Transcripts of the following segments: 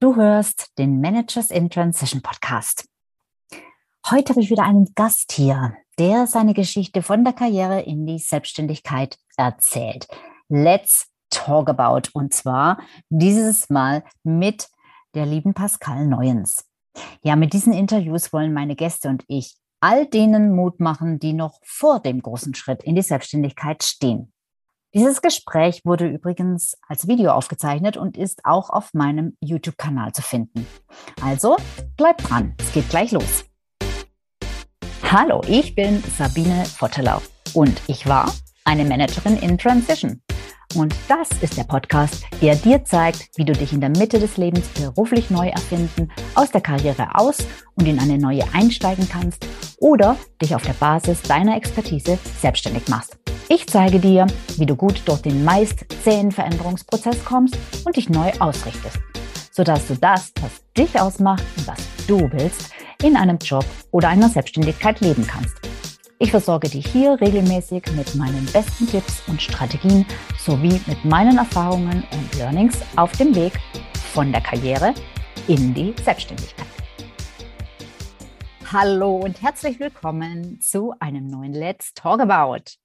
Du hörst den Managers in Transition Podcast. Heute habe ich wieder einen Gast hier, der seine Geschichte von der Karriere in die Selbstständigkeit erzählt. Let's talk about. Und zwar dieses Mal mit der lieben Pascal Neuens. Ja, mit diesen Interviews wollen meine Gäste und ich all denen Mut machen, die noch vor dem großen Schritt in die Selbstständigkeit stehen. Dieses Gespräch wurde übrigens als Video aufgezeichnet und ist auch auf meinem YouTube-Kanal zu finden. Also bleibt dran, es geht gleich los. Hallo, ich bin Sabine Vottelau und ich war eine Managerin in Transition. Und das ist der Podcast, der dir zeigt, wie du dich in der Mitte des Lebens beruflich neu erfinden, aus der Karriere aus und in eine neue einsteigen kannst oder dich auf der Basis deiner Expertise selbstständig machst. Ich zeige dir, wie du gut durch den meist zähen Veränderungsprozess kommst und dich neu ausrichtest, sodass du das, was dich ausmacht und was du willst, in einem Job oder einer Selbstständigkeit leben kannst. Ich versorge dich hier regelmäßig mit meinen besten Tipps und Strategien sowie mit meinen Erfahrungen und Learnings auf dem Weg von der Karriere in die Selbstständigkeit. Hallo und herzlich willkommen zu einem neuen Let's Talk About.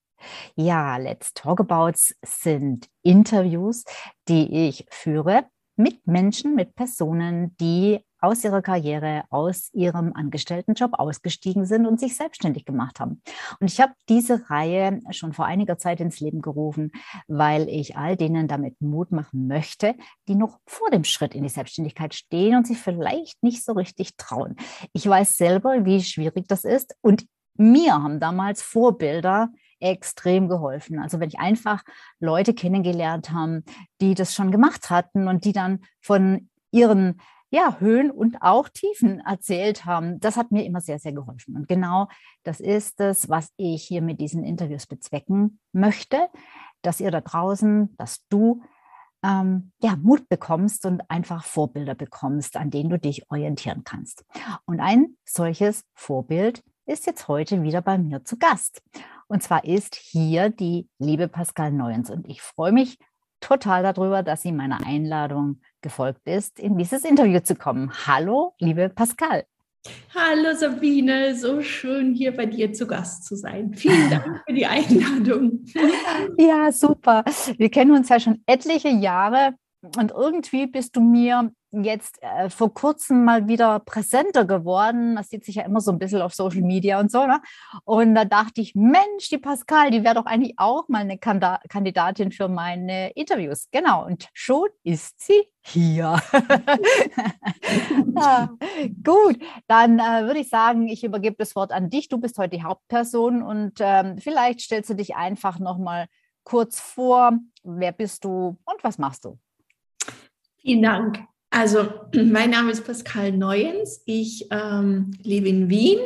Ja, Let's Talk Abouts sind Interviews, die ich führe mit Menschen, mit Personen, die aus ihrer Karriere, aus ihrem Angestelltenjob ausgestiegen sind und sich selbstständig gemacht haben. Und ich habe diese Reihe schon vor einiger Zeit ins Leben gerufen, weil ich all denen damit Mut machen möchte, die noch vor dem Schritt in die Selbstständigkeit stehen und sich vielleicht nicht so richtig trauen. Ich weiß selber, wie schwierig das ist und mir haben damals Vorbilder extrem geholfen. Also wenn ich einfach Leute kennengelernt haben, die das schon gemacht hatten und die dann von ihren ja, Höhen und auch Tiefen erzählt haben. Das hat mir immer sehr, sehr geholfen. Und genau das ist es, was ich hier mit diesen Interviews bezwecken möchte, dass ihr da draußen, dass du ähm, ja, Mut bekommst und einfach Vorbilder bekommst, an denen du dich orientieren kannst. Und ein solches Vorbild ist jetzt heute wieder bei mir zu Gast. Und zwar ist hier die liebe Pascal Neuens. Und ich freue mich total darüber, dass sie meiner Einladung gefolgt ist, in dieses Interview zu kommen. Hallo, liebe Pascal. Hallo Sabine, so schön hier bei dir zu Gast zu sein. Vielen Dank für die Einladung. Ja, super. Wir kennen uns ja schon etliche Jahre und irgendwie bist du mir jetzt äh, vor kurzem mal wieder präsenter geworden. Das sieht sich ja immer so ein bisschen auf Social Media und so. Ne? Und da dachte ich, Mensch, die Pascal, die wäre doch eigentlich auch mal eine Kandidatin für meine Interviews. Genau. Und schon ist sie hier. ja, gut, dann äh, würde ich sagen, ich übergebe das Wort an dich. Du bist heute die Hauptperson und ähm, vielleicht stellst du dich einfach noch mal kurz vor. Wer bist du und was machst du? Vielen Dank. Also, mein Name ist Pascal Neuens. Ich ähm, lebe in Wien.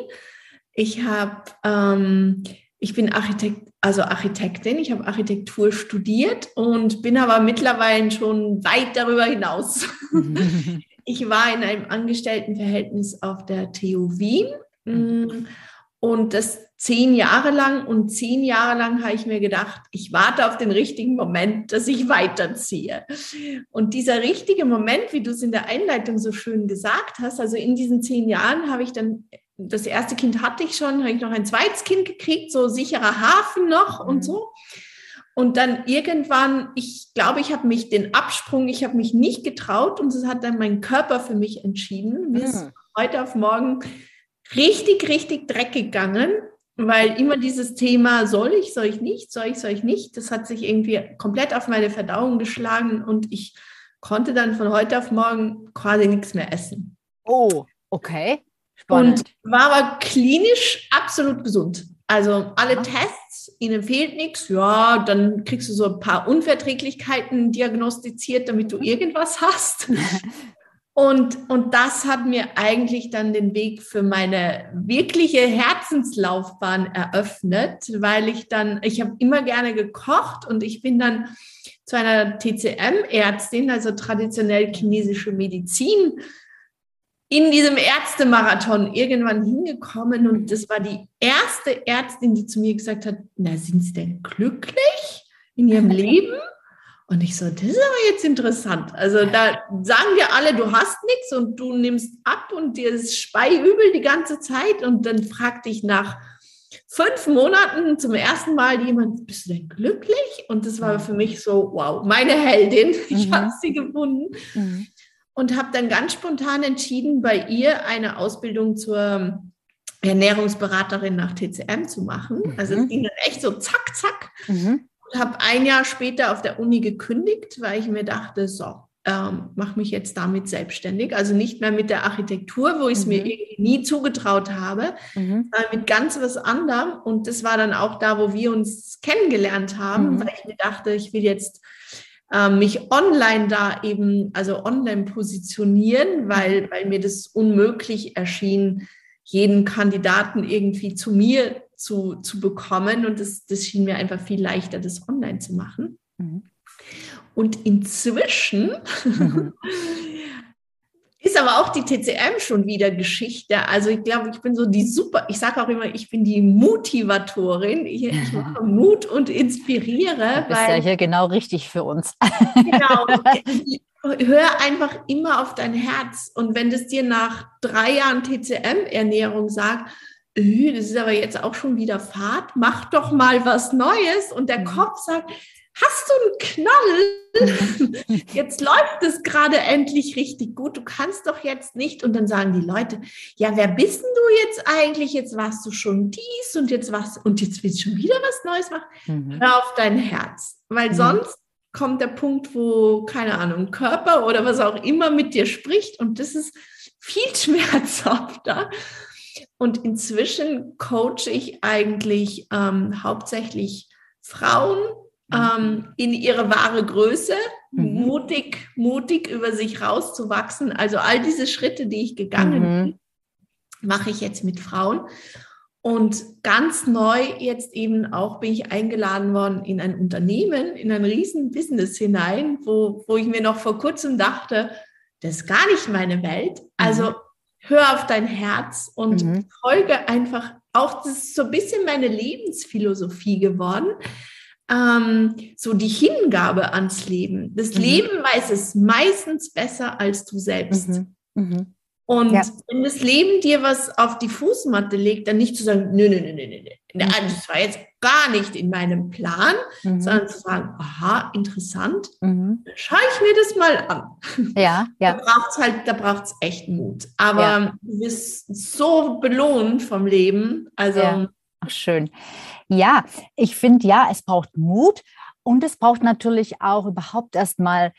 Ich habe, ähm, ich bin Architekt, also Architektin. Ich habe Architektur studiert und bin aber mittlerweile schon weit darüber hinaus. ich war in einem Angestelltenverhältnis auf der TU Wien. Mhm. Und das zehn Jahre lang und zehn Jahre lang habe ich mir gedacht, ich warte auf den richtigen Moment, dass ich weiterziehe. Und dieser richtige Moment, wie du es in der Einleitung so schön gesagt hast, also in diesen zehn Jahren habe ich dann, das erste Kind hatte ich schon, habe ich noch ein zweites Kind gekriegt, so sicherer Hafen noch und mhm. so. Und dann irgendwann, ich glaube, ich habe mich den Absprung, ich habe mich nicht getraut und es hat dann mein Körper für mich entschieden. Mir ist mhm. heute auf morgen richtig, richtig dreckig gegangen weil immer dieses Thema, soll ich, soll ich nicht, soll ich, soll ich nicht, das hat sich irgendwie komplett auf meine Verdauung geschlagen und ich konnte dann von heute auf morgen quasi nichts mehr essen. Oh, okay. Spannend. Und war aber klinisch absolut gesund. Also alle ja. Tests, ihnen fehlt nichts, ja, dann kriegst du so ein paar Unverträglichkeiten diagnostiziert, damit du mhm. irgendwas hast. Und, und das hat mir eigentlich dann den Weg für meine wirkliche Herzenslaufbahn eröffnet, weil ich dann, ich habe immer gerne gekocht und ich bin dann zu einer TCM-Ärztin, also traditionell chinesische Medizin, in diesem Ärztemarathon irgendwann hingekommen und das war die erste Ärztin, die zu mir gesagt hat, na, sind Sie denn glücklich in Ihrem Leben? Und ich so, das ist aber jetzt interessant. Also da sagen wir alle, du hast nichts und du nimmst ab und dir ist speiübel die ganze Zeit. Und dann fragt dich nach fünf Monaten zum ersten Mal jemand, bist du denn glücklich? Und das war für mich so, wow, meine Heldin, ich mhm. habe sie gefunden. Mhm. Und habe dann ganz spontan entschieden, bei ihr eine Ausbildung zur Ernährungsberaterin nach TCM zu machen. Mhm. Also es ging dann echt so zack, zack. Mhm. Und habe ein Jahr später auf der Uni gekündigt, weil ich mir dachte, so, ähm, mache mich jetzt damit selbstständig. Also nicht mehr mit der Architektur, wo ich es mhm. mir irgendwie nie zugetraut habe, mhm. sondern mit ganz was anderem. Und das war dann auch da, wo wir uns kennengelernt haben, mhm. weil ich mir dachte, ich will jetzt äh, mich online da eben, also online positionieren, weil, mhm. weil mir das unmöglich erschien, jeden Kandidaten irgendwie zu mir zu, zu bekommen. Und das, das schien mir einfach viel leichter, das online zu machen. Mhm. Und inzwischen mhm. ist aber auch die TCM schon wieder Geschichte. Also ich glaube, ich bin so die super, ich sage auch immer, ich bin die Motivatorin. Ich, ich mache Mut und inspiriere. Du bist weil, ja hier genau richtig für uns. Genau. Hör einfach immer auf dein Herz. Und wenn das dir nach drei Jahren TCM-Ernährung sagt, äh, das ist aber jetzt auch schon wieder Fahrt, mach doch mal was Neues. Und der mhm. Kopf sagt, hast du einen Knall? Jetzt läuft es gerade endlich richtig gut. Du kannst doch jetzt nicht. Und dann sagen die Leute, ja, wer bist denn du jetzt eigentlich? Jetzt warst du schon dies und jetzt was und jetzt willst du schon wieder was Neues machen. Mhm. Hör auf dein Herz, weil mhm. sonst kommt der Punkt, wo, keine Ahnung, Körper oder was auch immer mit dir spricht und das ist viel schmerzhafter. Und inzwischen coache ich eigentlich ähm, hauptsächlich Frauen, ähm, in ihre wahre Größe, mhm. mutig, mutig über sich rauszuwachsen. Also all diese Schritte, die ich gegangen mhm. bin, mache ich jetzt mit Frauen. Und ganz neu jetzt eben auch bin ich eingeladen worden in ein Unternehmen, in ein riesen Business hinein, wo, wo ich mir noch vor kurzem dachte, das ist gar nicht meine Welt. Also mhm. Hör auf dein Herz und mhm. folge einfach auch, das ist so ein bisschen meine Lebensphilosophie geworden ähm, so die Hingabe ans Leben. Das mhm. Leben weiß es meistens besser als du selbst. Mhm. Und ja. wenn das Leben dir was auf die Fußmatte legt, dann nicht zu sagen, nö, nö, nö, nö, nö, nö. Mhm. das war jetzt gar nicht in meinem Plan, mhm. sondern zu sagen, aha, interessant, mhm. schaue ich mir das mal an. Ja, ja. Da braucht es halt, da braucht es echt Mut. Aber ja. du wirst so belohnt vom Leben. Also. Ja. Ach, schön. Ja, ich finde ja, es braucht Mut und es braucht natürlich auch überhaupt erstmal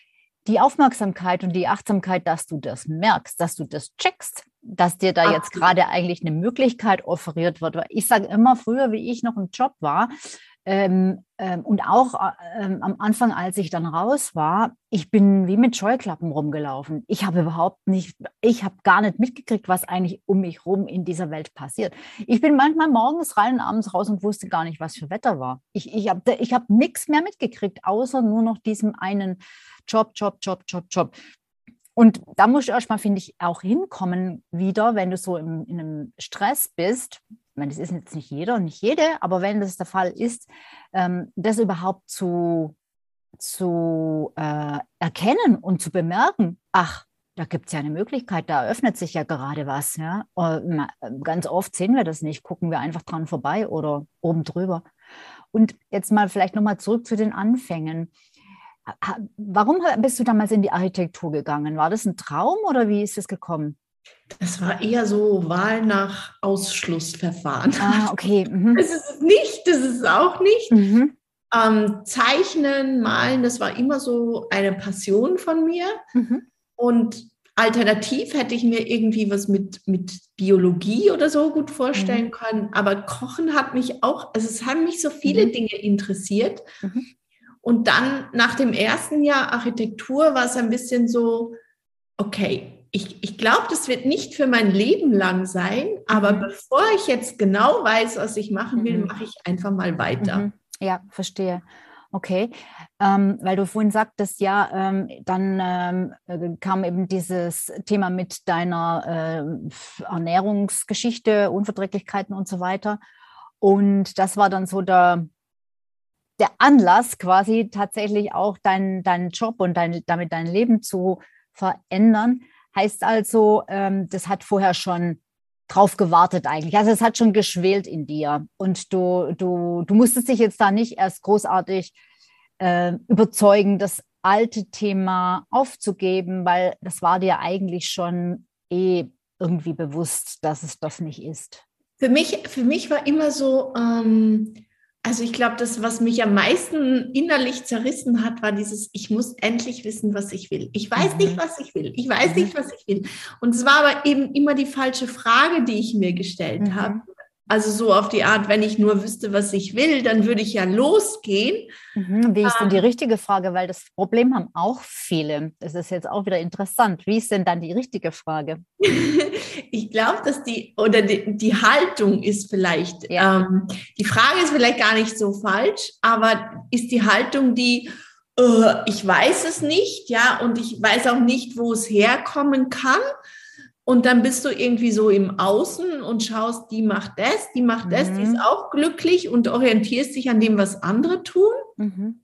die Aufmerksamkeit und die Achtsamkeit, dass du das merkst, dass du das checkst, dass dir da jetzt gerade eigentlich eine Möglichkeit offeriert wird. Ich sage immer, früher, wie ich noch im Job war, ähm, ähm, und auch äh, ähm, am Anfang, als ich dann raus war, ich bin wie mit Scheuklappen rumgelaufen. Ich habe überhaupt nicht, ich habe gar nicht mitgekriegt, was eigentlich um mich rum in dieser Welt passiert. Ich bin manchmal morgens rein und abends raus und wusste gar nicht, was für Wetter war. Ich, ich habe ich hab nichts mehr mitgekriegt, außer nur noch diesem einen Job, Job, Job, Job, Job. Und da musst du erstmal, finde ich, auch hinkommen wieder, wenn du so im, in einem Stress bist, meine, das ist jetzt nicht jeder und nicht jede, aber wenn das der Fall ist, ähm, das überhaupt zu, zu äh, erkennen und zu bemerken, ach, da gibt es ja eine Möglichkeit, da öffnet sich ja gerade was. Ja? Ganz oft sehen wir das nicht, gucken wir einfach dran vorbei oder oben drüber. Und jetzt mal vielleicht nochmal zurück zu den Anfängen. Warum bist du damals in die Architektur gegangen? War das ein Traum oder wie ist es gekommen? Das war eher so Wahl nach Ausschlussverfahren. Ah, okay. Mhm. Das ist es nicht, das ist es auch nicht. Mhm. Ähm, Zeichnen, Malen, das war immer so eine Passion von mir. Mhm. Und alternativ hätte ich mir irgendwie was mit, mit Biologie oder so gut vorstellen mhm. können. Aber Kochen hat mich auch, also es haben mich so viele mhm. Dinge interessiert. Mhm. Und dann nach dem ersten Jahr Architektur war es ein bisschen so, okay, ich, ich glaube, das wird nicht für mein Leben lang sein, aber mhm. bevor ich jetzt genau weiß, was ich machen will, mhm. mache ich einfach mal weiter. Mhm. Ja, verstehe. Okay, ähm, weil du vorhin sagtest, ja, ähm, dann ähm, äh, kam eben dieses Thema mit deiner äh, Ernährungsgeschichte, Unverträglichkeiten und so weiter. Und das war dann so der, der Anlass, quasi tatsächlich auch deinen dein Job und dein, damit dein Leben zu verändern. Heißt also, ähm, das hat vorher schon drauf gewartet eigentlich. Also es hat schon geschwelt in dir und du, du, du musstest dich jetzt da nicht erst großartig äh, überzeugen, das alte Thema aufzugeben, weil das war dir eigentlich schon eh irgendwie bewusst, dass es das nicht ist. Für mich, für mich war immer so, ähm, also ich glaube, das, was mich am meisten innerlich zerrissen hat, war dieses, ich muss endlich wissen, was ich will. Ich weiß mhm. nicht, was ich will. Ich weiß mhm. nicht, was ich will. Und es war aber eben immer die falsche Frage, die ich mir gestellt mhm. habe. Also so auf die Art, wenn ich nur wüsste, was ich will, dann würde ich ja losgehen. Mhm, wie ist denn die ähm. richtige Frage? Weil das Problem haben auch viele. Das ist jetzt auch wieder interessant. Wie ist denn dann die richtige Frage? ich glaube, dass die, oder die, die, Haltung ist vielleicht, ja. ähm, die Frage ist vielleicht gar nicht so falsch, aber ist die Haltung die, uh, ich weiß es nicht, ja, und ich weiß auch nicht, wo es herkommen kann. Und dann bist du irgendwie so im Außen und schaust, die macht das, die macht das, die ist mhm. auch glücklich und orientierst dich an dem, was andere tun. Mhm.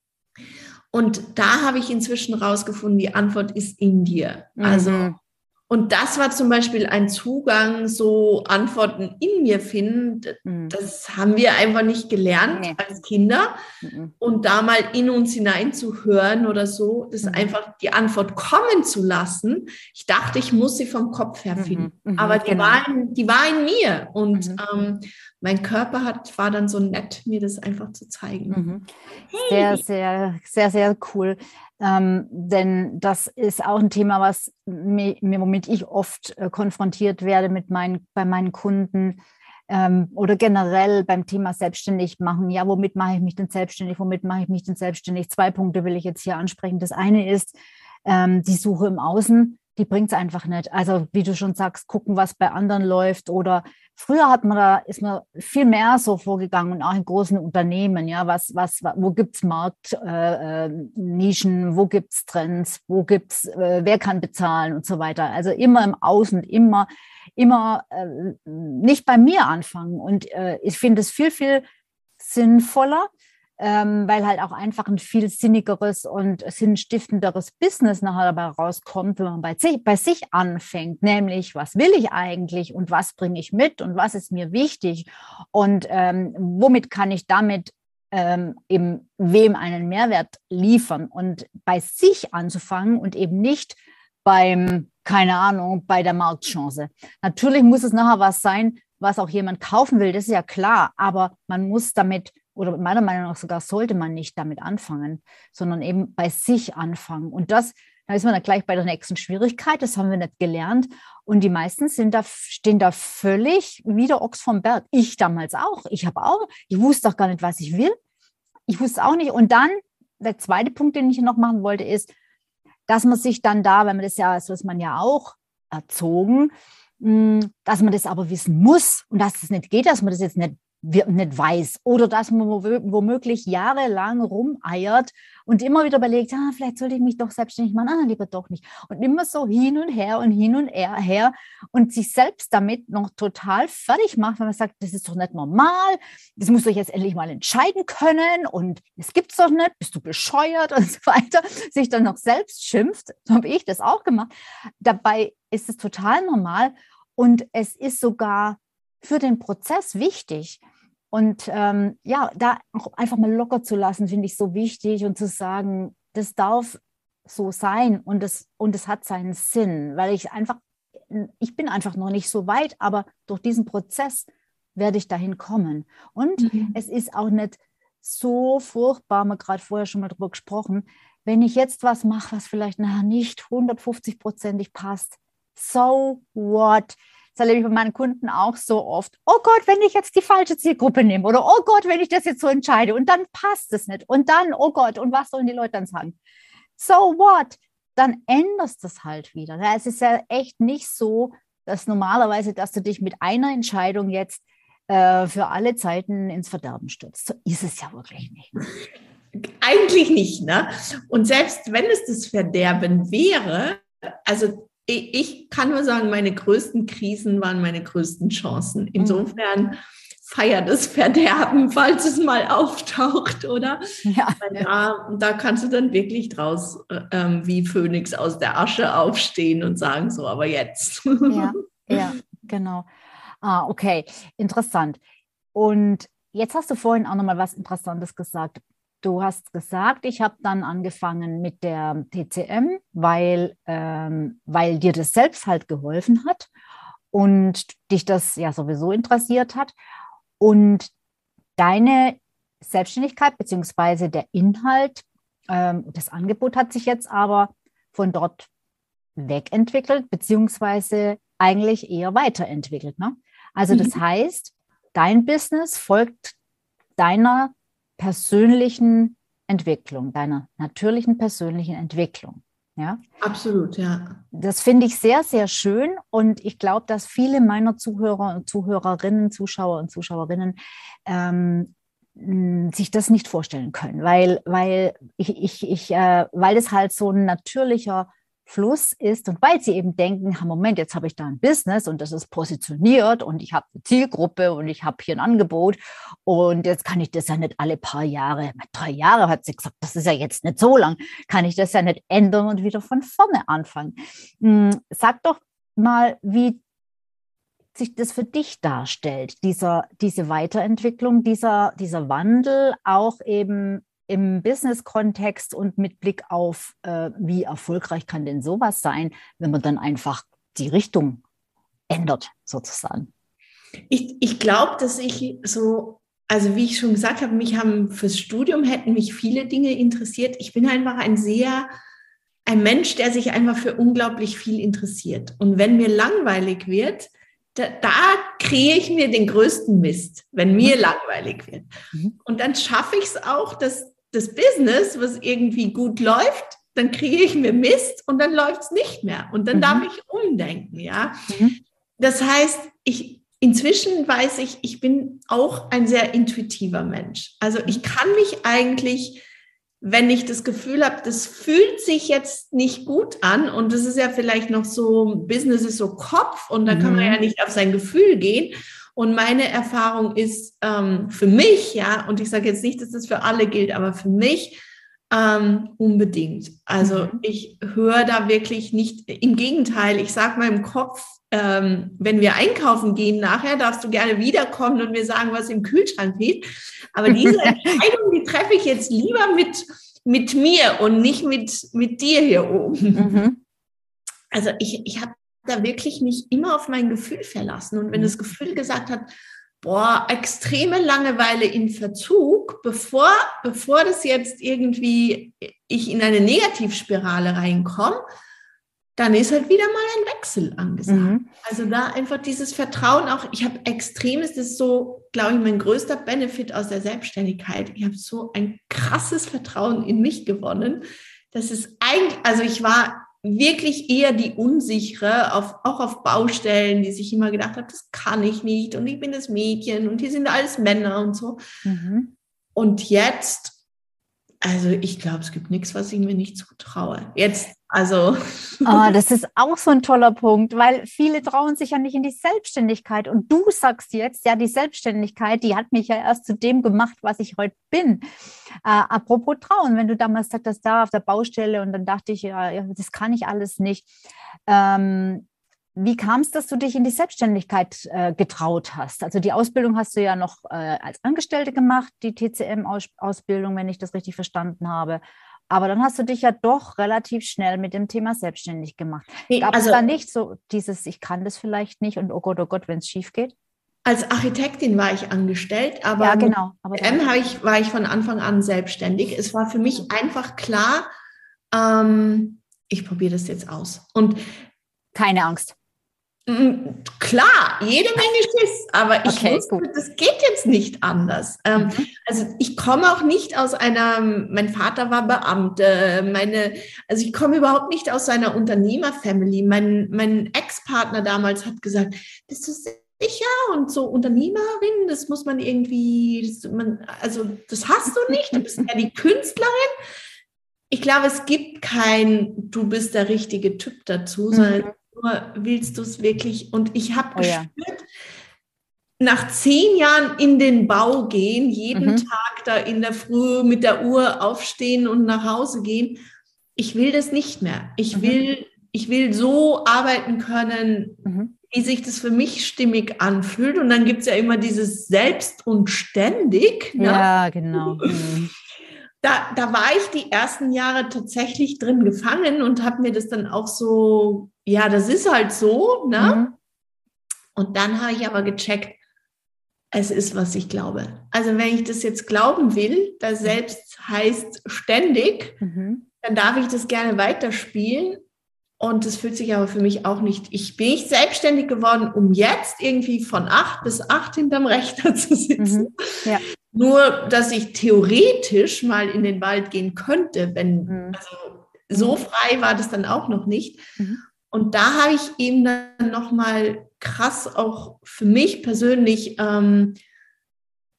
Und da habe ich inzwischen rausgefunden, die Antwort ist in dir. Also mhm. Und das war zum Beispiel ein Zugang, so Antworten in mir finden. Mhm. Das haben wir einfach nicht gelernt nee. als Kinder. Mhm. Und da mal in uns hineinzuhören oder so, das mhm. einfach die Antwort kommen zu lassen. Ich dachte, ich muss sie vom Kopf her mhm. finden. Mhm. Aber die, genau. war in, die war in mir. Und mhm. ähm, mein Körper hat, war dann so nett, mir das einfach zu zeigen. Sehr, sehr, sehr, sehr cool. Ähm, denn das ist auch ein Thema, was mir, womit ich oft äh, konfrontiert werde mit meinen, bei meinen Kunden ähm, oder generell beim Thema selbstständig machen. Ja, womit mache ich mich denn selbstständig? Womit mache ich mich denn selbstständig? Zwei Punkte will ich jetzt hier ansprechen. Das eine ist ähm, die Suche im Außen die bringt es einfach nicht. Also wie du schon sagst, gucken, was bei anderen läuft. Oder früher hat man da, ist man viel mehr so vorgegangen und auch in großen Unternehmen, ja, was, was, wo gibt es Marktnischen, äh, äh wo gibt es Trends, wo gibt's, äh, wer kann bezahlen und so weiter. Also immer im Außen, immer, immer äh, nicht bei mir anfangen. Und äh, ich finde es viel, viel sinnvoller, ähm, weil halt auch einfach ein viel sinnigeres und sinnstiftenderes Business nachher dabei rauskommt, wenn man bei sich, bei sich anfängt, nämlich was will ich eigentlich und was bringe ich mit und was ist mir wichtig? Und ähm, womit kann ich damit ähm, eben wem einen Mehrwert liefern? Und bei sich anzufangen und eben nicht beim, keine Ahnung, bei der Marktchance. Natürlich muss es nachher was sein, was auch jemand kaufen will, das ist ja klar, aber man muss damit oder meiner Meinung nach sogar sollte man nicht damit anfangen, sondern eben bei sich anfangen. Und das, da ist man dann gleich bei der nächsten Schwierigkeit, das haben wir nicht gelernt. Und die meisten sind da, stehen da völlig wie der Ochs vom Berg. Ich damals auch. Ich habe auch, ich wusste auch gar nicht, was ich will. Ich wusste auch nicht. Und dann, der zweite Punkt, den ich noch machen wollte, ist, dass man sich dann da, wenn man das ja, so ist man ja auch erzogen, hm, dass man das aber wissen muss und dass es das nicht geht, dass man das jetzt nicht nicht weiß oder dass man womöglich jahrelang rumeiert und immer wieder überlegt, ah, vielleicht sollte ich mich doch selbstständig machen, ah, lieber doch nicht. Und immer so hin und her und hin und her und sich selbst damit noch total fertig macht, wenn man sagt, das ist doch nicht normal, das musst du jetzt endlich mal entscheiden können und es gibt's doch nicht, bist du bescheuert und so weiter, sich dann noch selbst schimpft, so habe ich das auch gemacht. Dabei ist es total normal und es ist sogar für den Prozess wichtig. Und ähm, ja, da auch einfach mal locker zu lassen, finde ich so wichtig und zu sagen, das darf so sein und es und es hat seinen Sinn, weil ich einfach, ich bin einfach noch nicht so weit, aber durch diesen Prozess werde ich dahin kommen. Und mhm. es ist auch nicht so furchtbar, haben wir gerade vorher schon mal drüber gesprochen, wenn ich jetzt was mache, was vielleicht nachher nicht 150-prozentig passt. So what? Das erlebe ich bei meinen Kunden auch so oft. Oh Gott, wenn ich jetzt die falsche Zielgruppe nehme oder oh Gott, wenn ich das jetzt so entscheide und dann passt es nicht und dann, oh Gott, und was sollen die Leute dann sagen? So what? Dann änderst du es halt wieder. Es ist ja echt nicht so, dass normalerweise, dass du dich mit einer Entscheidung jetzt äh, für alle Zeiten ins Verderben stürzt. So ist es ja wirklich nicht. Eigentlich nicht, ne? Und selbst wenn es das Verderben wäre, also ich kann nur sagen, meine größten Krisen waren meine größten Chancen. Mhm. Insofern feiert das Verderben, falls es mal auftaucht, oder? Ja. Da, da kannst du dann wirklich draus ähm, wie Phönix aus der Asche aufstehen und sagen, so, aber jetzt. Ja, ja genau. Ah, okay, interessant. Und jetzt hast du vorhin auch nochmal was Interessantes gesagt. Du hast gesagt, ich habe dann angefangen mit der TCM, weil, ähm, weil dir das selbst halt geholfen hat und dich das ja sowieso interessiert hat. Und deine Selbstständigkeit bzw. der Inhalt, ähm, das Angebot hat sich jetzt aber von dort wegentwickelt, beziehungsweise eigentlich eher weiterentwickelt. Ne? Also das mhm. heißt, dein Business folgt deiner persönlichen Entwicklung, deiner natürlichen persönlichen Entwicklung. Ja? Absolut, ja. Das finde ich sehr, sehr schön und ich glaube, dass viele meiner Zuhörer und Zuhörerinnen, Zuschauer und Zuschauerinnen ähm, sich das nicht vorstellen können, weil, weil ich, ich, ich äh, weil es halt so ein natürlicher Fluss ist und weil sie eben denken, Moment, jetzt habe ich da ein Business und das ist positioniert und ich habe eine Zielgruppe und ich habe hier ein Angebot und jetzt kann ich das ja nicht alle paar Jahre, drei Jahre hat sie gesagt, das ist ja jetzt nicht so lang, kann ich das ja nicht ändern und wieder von vorne anfangen. Hm, sag doch mal, wie sich das für dich darstellt, dieser, diese Weiterentwicklung, dieser, dieser Wandel auch eben im Business-Kontext und mit Blick auf, äh, wie erfolgreich kann denn sowas sein, wenn man dann einfach die Richtung ändert, sozusagen? Ich, ich glaube, dass ich so, also wie ich schon gesagt habe, mich haben fürs Studium hätten mich viele Dinge interessiert. Ich bin einfach ein sehr, ein Mensch, der sich einfach für unglaublich viel interessiert. Und wenn mir langweilig wird, da, da kriege ich mir den größten Mist, wenn mir mhm. langweilig wird. Mhm. Und dann schaffe ich es auch, dass das Business, was irgendwie gut läuft, dann kriege ich mir Mist und dann läuft es nicht mehr. Und dann mhm. darf ich umdenken, ja. Mhm. Das heißt, ich, inzwischen weiß ich, ich bin auch ein sehr intuitiver Mensch. Also ich kann mich eigentlich, wenn ich das Gefühl habe, das fühlt sich jetzt nicht gut an und das ist ja vielleicht noch so, Business ist so Kopf und da mhm. kann man mhm. ja nicht auf sein Gefühl gehen. Und meine Erfahrung ist ähm, für mich, ja, und ich sage jetzt nicht, dass das für alle gilt, aber für mich ähm, unbedingt. Also mhm. ich höre da wirklich nicht, im Gegenteil, ich sage meinem Kopf, ähm, wenn wir einkaufen gehen nachher, darfst du gerne wiederkommen und mir sagen, was im Kühlschrank liegt. Aber diese Entscheidung, die treffe ich jetzt lieber mit, mit mir und nicht mit, mit dir hier oben. Mhm. Also ich, ich habe da wirklich nicht immer auf mein Gefühl verlassen. Und wenn das mhm. Gefühl gesagt hat, boah, extreme Langeweile in Verzug, bevor, bevor das jetzt irgendwie ich in eine Negativspirale reinkomme, dann ist halt wieder mal ein Wechsel angesagt. Mhm. Also da einfach dieses Vertrauen auch, ich habe extremes, das ist so, glaube ich, mein größter Benefit aus der Selbstständigkeit. Ich habe so ein krasses Vertrauen in mich gewonnen. Das ist eigentlich, also ich war wirklich eher die unsichere, auf, auch auf Baustellen, die sich immer gedacht hat, das kann ich nicht und ich bin das Mädchen und hier sind alles Männer und so. Mhm. Und jetzt, also ich glaube, es gibt nichts, was ich mir nicht zutraue. Jetzt also. Oh, das ist auch so ein toller Punkt, weil viele trauen sich ja nicht in die Selbstständigkeit. Und du sagst jetzt, ja, die Selbstständigkeit, die hat mich ja erst zu dem gemacht, was ich heute bin. Äh, apropos Trauen, wenn du damals sagtest, da auf der Baustelle und dann dachte ich, ja, das kann ich alles nicht. Ähm, wie kam es, dass du dich in die Selbstständigkeit äh, getraut hast? Also die Ausbildung hast du ja noch äh, als Angestellte gemacht, die TCM-Ausbildung, wenn ich das richtig verstanden habe. Aber dann hast du dich ja doch relativ schnell mit dem Thema selbstständig gemacht. Gab es also, da nicht so dieses, ich kann das vielleicht nicht und oh Gott, oh Gott, wenn es schief geht? Als Architektin war ich angestellt, aber, ja, genau. aber M ich, war ich von Anfang an selbstständig. Es war für mich einfach klar, ähm, ich probiere das jetzt aus. Und keine Angst. Mm, klar, jede Menge Schiss, aber ich okay, wusste, das geht jetzt nicht anders. Ähm, mhm. Also ich komme auch nicht aus einer, mein Vater war Beamte, meine, also ich komme überhaupt nicht aus einer Unternehmerfamily. Mein, mein Ex-Partner damals hat gesagt, bist du sicher und so Unternehmerin, das muss man irgendwie, das, man, also das hast du nicht, du bist ja die Künstlerin ich glaube, es gibt kein, du bist der richtige Typ dazu, mhm. Nur willst du es wirklich. Und ich habe oh, gespürt, ja. nach zehn Jahren in den Bau gehen, jeden mhm. Tag da in der Früh mit der Uhr aufstehen und nach Hause gehen, ich will das nicht mehr. Ich mhm. will, ich will so arbeiten können, mhm. wie sich das für mich stimmig anfühlt. Und dann gibt es ja immer dieses Selbst und ständig. Ne? Ja, genau. Mhm da, da war ich die ersten Jahre tatsächlich drin gefangen und habe mir das dann auch so, ja, das ist halt so, ne? Mhm. Und dann habe ich aber gecheckt, es ist, was ich glaube. Also wenn ich das jetzt glauben will, da selbst heißt ständig, mhm. dann darf ich das gerne weiterspielen. Und das fühlt sich aber für mich auch nicht. Ich bin nicht selbstständig geworden, um jetzt irgendwie von acht bis acht hinterm Rechner zu sitzen. Mhm. Ja. Nur, dass ich theoretisch mal in den Wald gehen könnte, wenn, mhm. also so mhm. frei war das dann auch noch nicht. Mhm. Und da habe ich eben dann nochmal krass auch für mich persönlich ähm,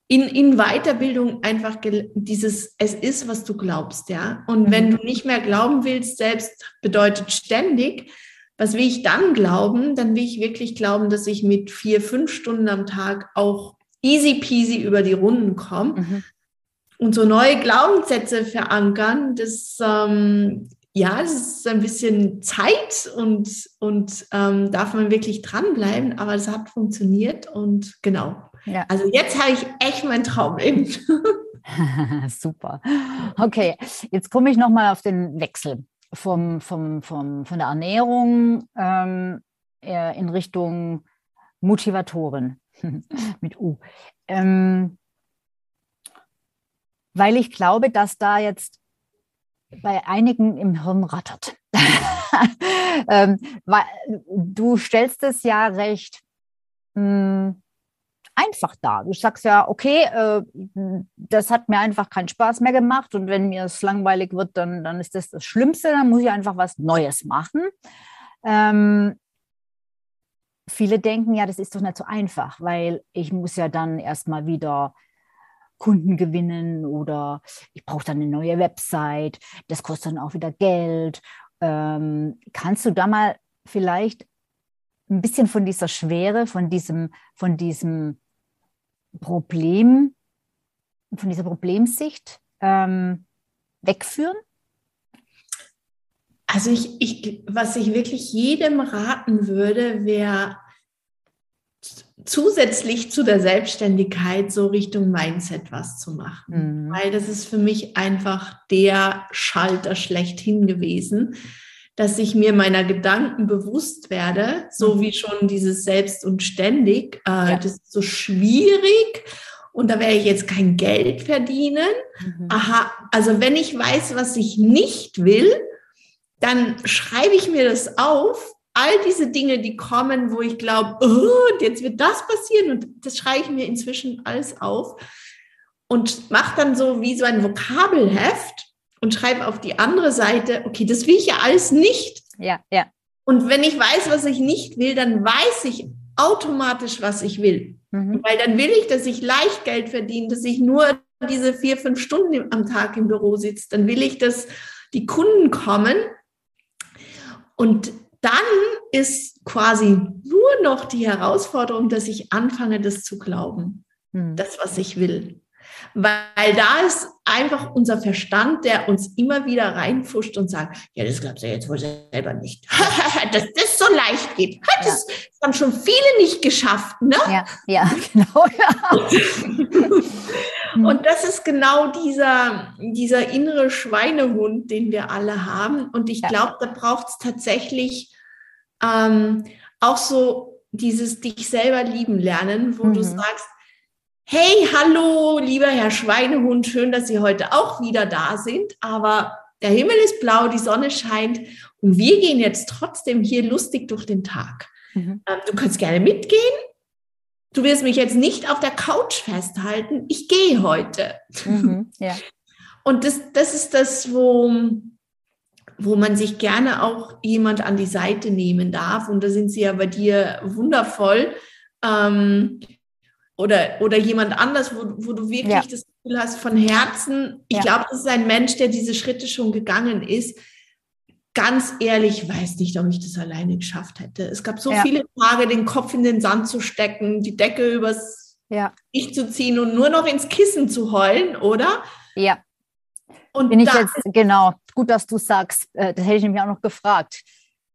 in, in Weiterbildung einfach dieses, es ist, was du glaubst, ja. Und mhm. wenn du nicht mehr glauben willst, selbst bedeutet ständig, was will ich dann glauben? Dann will ich wirklich glauben, dass ich mit vier, fünf Stunden am Tag auch easy peasy über die Runden komme. Mhm. Und so neue Glaubenssätze verankern, das, ähm, ja, das ist ein bisschen Zeit und, und ähm, darf man wirklich dranbleiben, aber es hat funktioniert und genau. Ja. Also jetzt habe ich echt mein Traumleben. Super. Okay, jetzt komme ich nochmal auf den Wechsel vom, vom, vom, von der Ernährung ähm, in Richtung Motivatorin. mit U. Ähm, weil ich glaube, dass da jetzt bei einigen im Hirn rattert. ähm, weil, du stellst es ja recht mh, hm, einfach dar. Du sagst ja, okay, äh, das hat mir einfach keinen Spaß mehr gemacht und wenn mir es langweilig wird, dann, dann ist das das Schlimmste, dann muss ich einfach was Neues machen. Ähm, viele denken ja, das ist doch nicht so einfach, weil ich muss ja dann erstmal wieder Kunden gewinnen oder ich brauche dann eine neue Website, das kostet dann auch wieder Geld. Ähm, kannst du da mal vielleicht ein bisschen von dieser Schwere, von diesem, von diesem Problem, von dieser Problemsicht ähm, wegführen? Also ich, ich, was ich wirklich jedem raten würde, wäre zusätzlich zu der Selbstständigkeit so Richtung Mindset was zu machen. Mhm. Weil das ist für mich einfach der Schalter schlechthin gewesen, dass ich mir meiner Gedanken bewusst werde, so mhm. wie schon dieses Selbst und ständig. Äh, ja. Das ist so schwierig und da werde ich jetzt kein Geld verdienen. Mhm. Aha, also wenn ich weiß, was ich nicht will, dann schreibe ich mir das auf. All diese Dinge, die kommen, wo ich glaube, oh, jetzt wird das passieren und das schreibe ich mir inzwischen alles auf und mache dann so wie so ein Vokabelheft und schreibe auf die andere Seite, okay, das will ich ja alles nicht. Ja, ja. Und wenn ich weiß, was ich nicht will, dann weiß ich automatisch, was ich will. Mhm. Weil dann will ich, dass ich leicht Geld verdiene, dass ich nur diese vier, fünf Stunden am Tag im Büro sitze. Dann will ich, dass die Kunden kommen und dann ist quasi nur noch die Herausforderung, dass ich anfange, das zu glauben, hm. das, was ich will. Weil da ist einfach unser Verstand, der uns immer wieder reinfuscht und sagt, ja, das glaubst du jetzt wohl selber nicht. dass das so leicht geht. Das, ja. haben schon viele nicht geschafft, ne? Ja, ja genau. Ja. Und das ist genau dieser, dieser innere Schweinehund, den wir alle haben. Und ich glaube, da braucht es tatsächlich ähm, auch so dieses dich selber lieben lernen, wo mhm. du sagst, hey, hallo, lieber Herr Schweinehund, schön, dass Sie heute auch wieder da sind, aber der Himmel ist blau, die Sonne scheint und wir gehen jetzt trotzdem hier lustig durch den Tag. Mhm. Ähm, du kannst gerne mitgehen. Du wirst mich jetzt nicht auf der Couch festhalten. Ich gehe heute. Mhm, ja. Und das, das ist das, wo, wo man sich gerne auch jemand an die Seite nehmen darf. Und da sind sie ja bei dir wundervoll. Ähm, oder, oder jemand anders, wo, wo du wirklich ja. das Gefühl hast von Herzen, ich Ja. glaube, das ist ein Mensch, der diese Schritte schon gegangen ist. Ganz ehrlich, weiß nicht, ob ich das alleine geschafft hätte. Es gab so Ja. viele Tage, den Kopf in den Sand zu stecken, die Decke übers Ja, Gesicht zu ziehen und nur noch ins Kissen zu heulen, oder? ja. Und Bin ich jetzt, genau, gut, dass du sagst, äh, das hätte ich nämlich auch noch gefragt.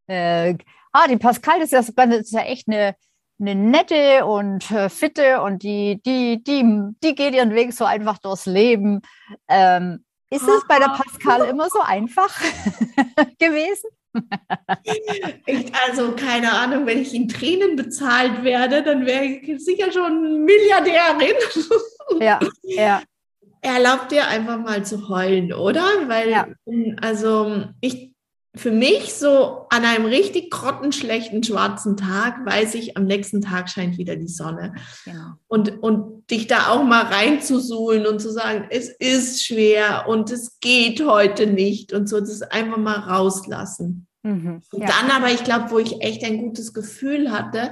Äh, ah, die Pascal, das ist ja, das ist ja echt eine, eine nette und äh, fitte und die, die, die, die geht ihren Weg so einfach durchs Leben. Ähm, ist es bei der Pascal immer so einfach gewesen? Echt, also keine Ahnung, wenn ich in Tränen bezahlt werde, dann wäre ich sicher schon Milliardärin. Ja, ja, Erlaubt dir einfach mal zu heulen, oder? Weil, Ja. also ich, für mich so an einem richtig grottenschlechten schwarzen Tag weiß ich, am nächsten Tag scheint wieder die Sonne. genau. Und, und dich da auch mal reinzusuhlen und zu sagen, es ist schwer und es geht heute nicht und so, das einfach mal rauslassen. Mhm, Und ja. dann aber, ich glaube, wo ich echt ein gutes Gefühl hatte,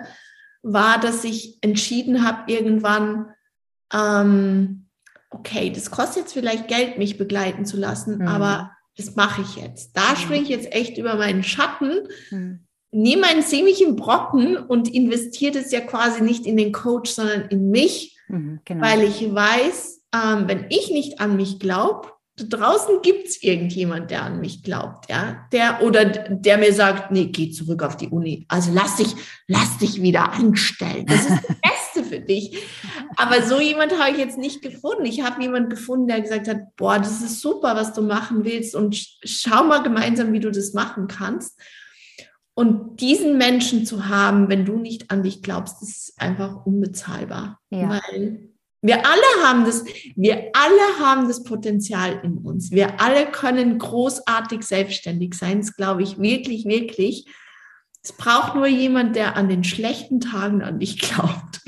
war, dass ich entschieden habe, irgendwann, ähm, okay, das kostet jetzt vielleicht Geld, mich begleiten zu lassen, Mhm. aber das mache ich jetzt. Da springe ich jetzt echt über meinen Schatten, Mhm. nehme einen ziemlichen Brocken und investiere das ja quasi nicht in den Coach, sondern in mich, Mhm, genau. weil ich weiß, ähm, wenn ich nicht an mich glaube, draußen gibt es irgendjemand, der an mich glaubt, ja, der oder der mir sagt, nee, geh zurück auf die Uni. Also lass dich, lass dich wieder anstellen. Das ist das Beste für dich. Aber so jemand habe ich jetzt nicht gefunden. Ich habe jemanden gefunden, der gesagt hat, boah, das ist super, was du machen willst und sch- schau mal gemeinsam, wie du das machen kannst. Und diesen Menschen zu haben, wenn du nicht an dich glaubst, ist einfach unbezahlbar. Ja. Weil wir alle haben das, wir alle haben das Potenzial in uns. Wir alle können großartig selbstständig sein. Das glaube ich wirklich, wirklich. Es braucht nur jemand, der an den schlechten Tagen an dich glaubt.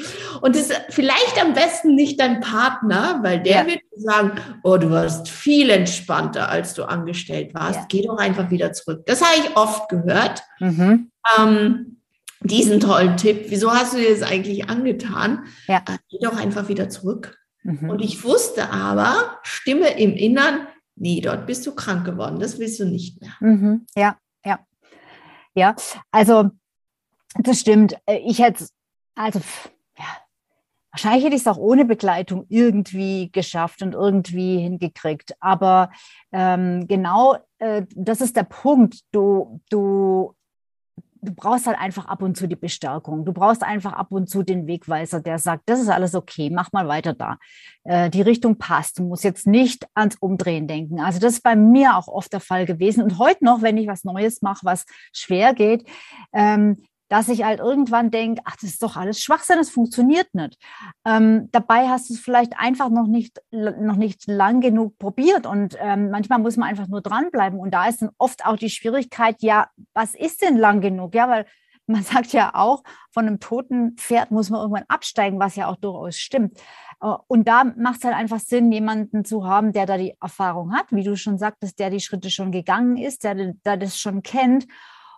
Und es ist vielleicht am besten nicht dein Partner, weil der Ja. wird sagen, oh, du warst viel entspannter, als du angestellt warst. Ja. Geh doch einfach wieder zurück. Das habe ich oft gehört. Mhm. Ähm, diesen tollen Tipp. Wieso hast du dir das eigentlich angetan? Ja. Äh, Geh doch einfach wieder zurück. Mhm. Und ich wusste aber, Stimme im Innern, nee, dort bist du krank geworden, das willst du nicht mehr. Mhm. Ja, ja. Ja, also das stimmt. Äh, Ich hätte, also ja, wahrscheinlich hätte ich es auch ohne Begleitung irgendwie geschafft und irgendwie hingekriegt. Aber ähm, genau äh, das ist der Punkt. Du, du, du brauchst halt einfach ab und zu die Bestärkung. Du brauchst einfach ab und zu den Wegweiser, der sagt, das ist alles okay, mach mal weiter da. Äh, die Richtung passt. Du musst jetzt nicht ans Umdrehen denken. Also das ist bei mir auch oft der Fall gewesen. Und heute noch, wenn ich was Neues mache, was schwer geht, ähm, dass ich halt irgendwann denke, ach, das ist doch alles Schwachsinn, das funktioniert nicht. Ähm, dabei hast du es vielleicht einfach noch nicht, noch nicht lang genug probiert und ähm, manchmal muss man einfach nur dranbleiben und da ist dann oft auch die Schwierigkeit, ja, was ist denn lang genug? Ja, weil man sagt ja auch, von einem toten Pferd muss man irgendwann absteigen, was ja auch durchaus stimmt. Äh, Und da macht es halt einfach Sinn, jemanden zu haben, der da die Erfahrung hat, wie du schon sagtest, der die Schritte schon gegangen ist, der, der das schon kennt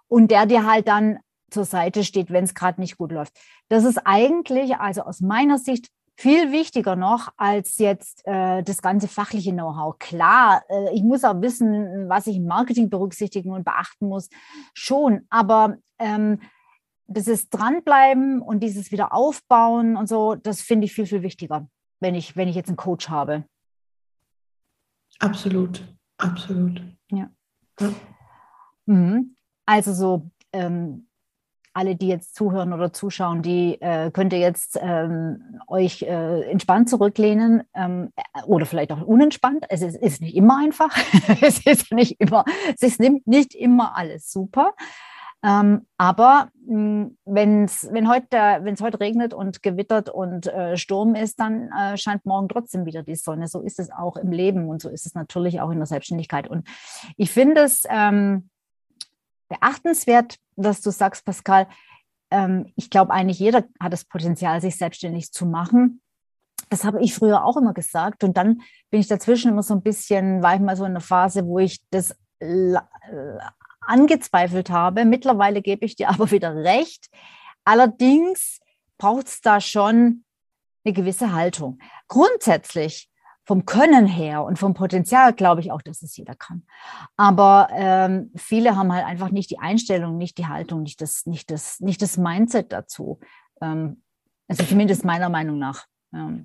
und der dir halt dann zur Seite steht, wenn es gerade nicht gut läuft. Das ist eigentlich, also aus meiner Sicht, viel wichtiger noch als jetzt äh, das ganze fachliche Know-how. Klar, äh, ich muss auch wissen, was ich im Marketing berücksichtigen und beachten muss, schon. Aber ähm, das ist dranbleiben und dieses wieder aufbauen und so, das finde ich viel, viel wichtiger, wenn ich, wenn ich jetzt einen Coach habe. Absolut, absolut. Ja. Ja. Mhm. Also so ähm, alle, die jetzt zuhören oder zuschauen, die äh, könnt ihr jetzt ähm, euch äh, entspannt zurücklehnen ähm, äh, oder vielleicht auch unentspannt. Es ist, ist nicht immer einfach. es ist nicht immer, es ist nicht, immer alles super. Ähm, aber wenn's, wenn heute, es heute regnet und gewittert und äh, Sturm ist, dann äh, scheint morgen trotzdem wieder die Sonne. So ist es auch im Leben und so ist es natürlich auch in der Selbstständigkeit. Und ich finde es ähm, beachtenswert, dass du sagst, Pascal, ähm, ich glaube, eigentlich jeder hat das Potenzial, sich selbstständig zu machen. Das habe ich früher auch immer gesagt. Und dann bin ich dazwischen immer so ein bisschen, war ich mal so in einer Phase, wo ich das äh, angezweifelt habe. Mittlerweile gebe ich dir aber wieder recht. Allerdings braucht es da schon eine gewisse Haltung. Grundsätzlich vom Können her und vom Potenzial glaube ich auch, dass es jeder kann. Aber ähm, viele haben halt einfach nicht die Einstellung, nicht die Haltung, nicht das, nicht das, nicht das Mindset dazu. Ähm, also zumindest meiner Meinung nach.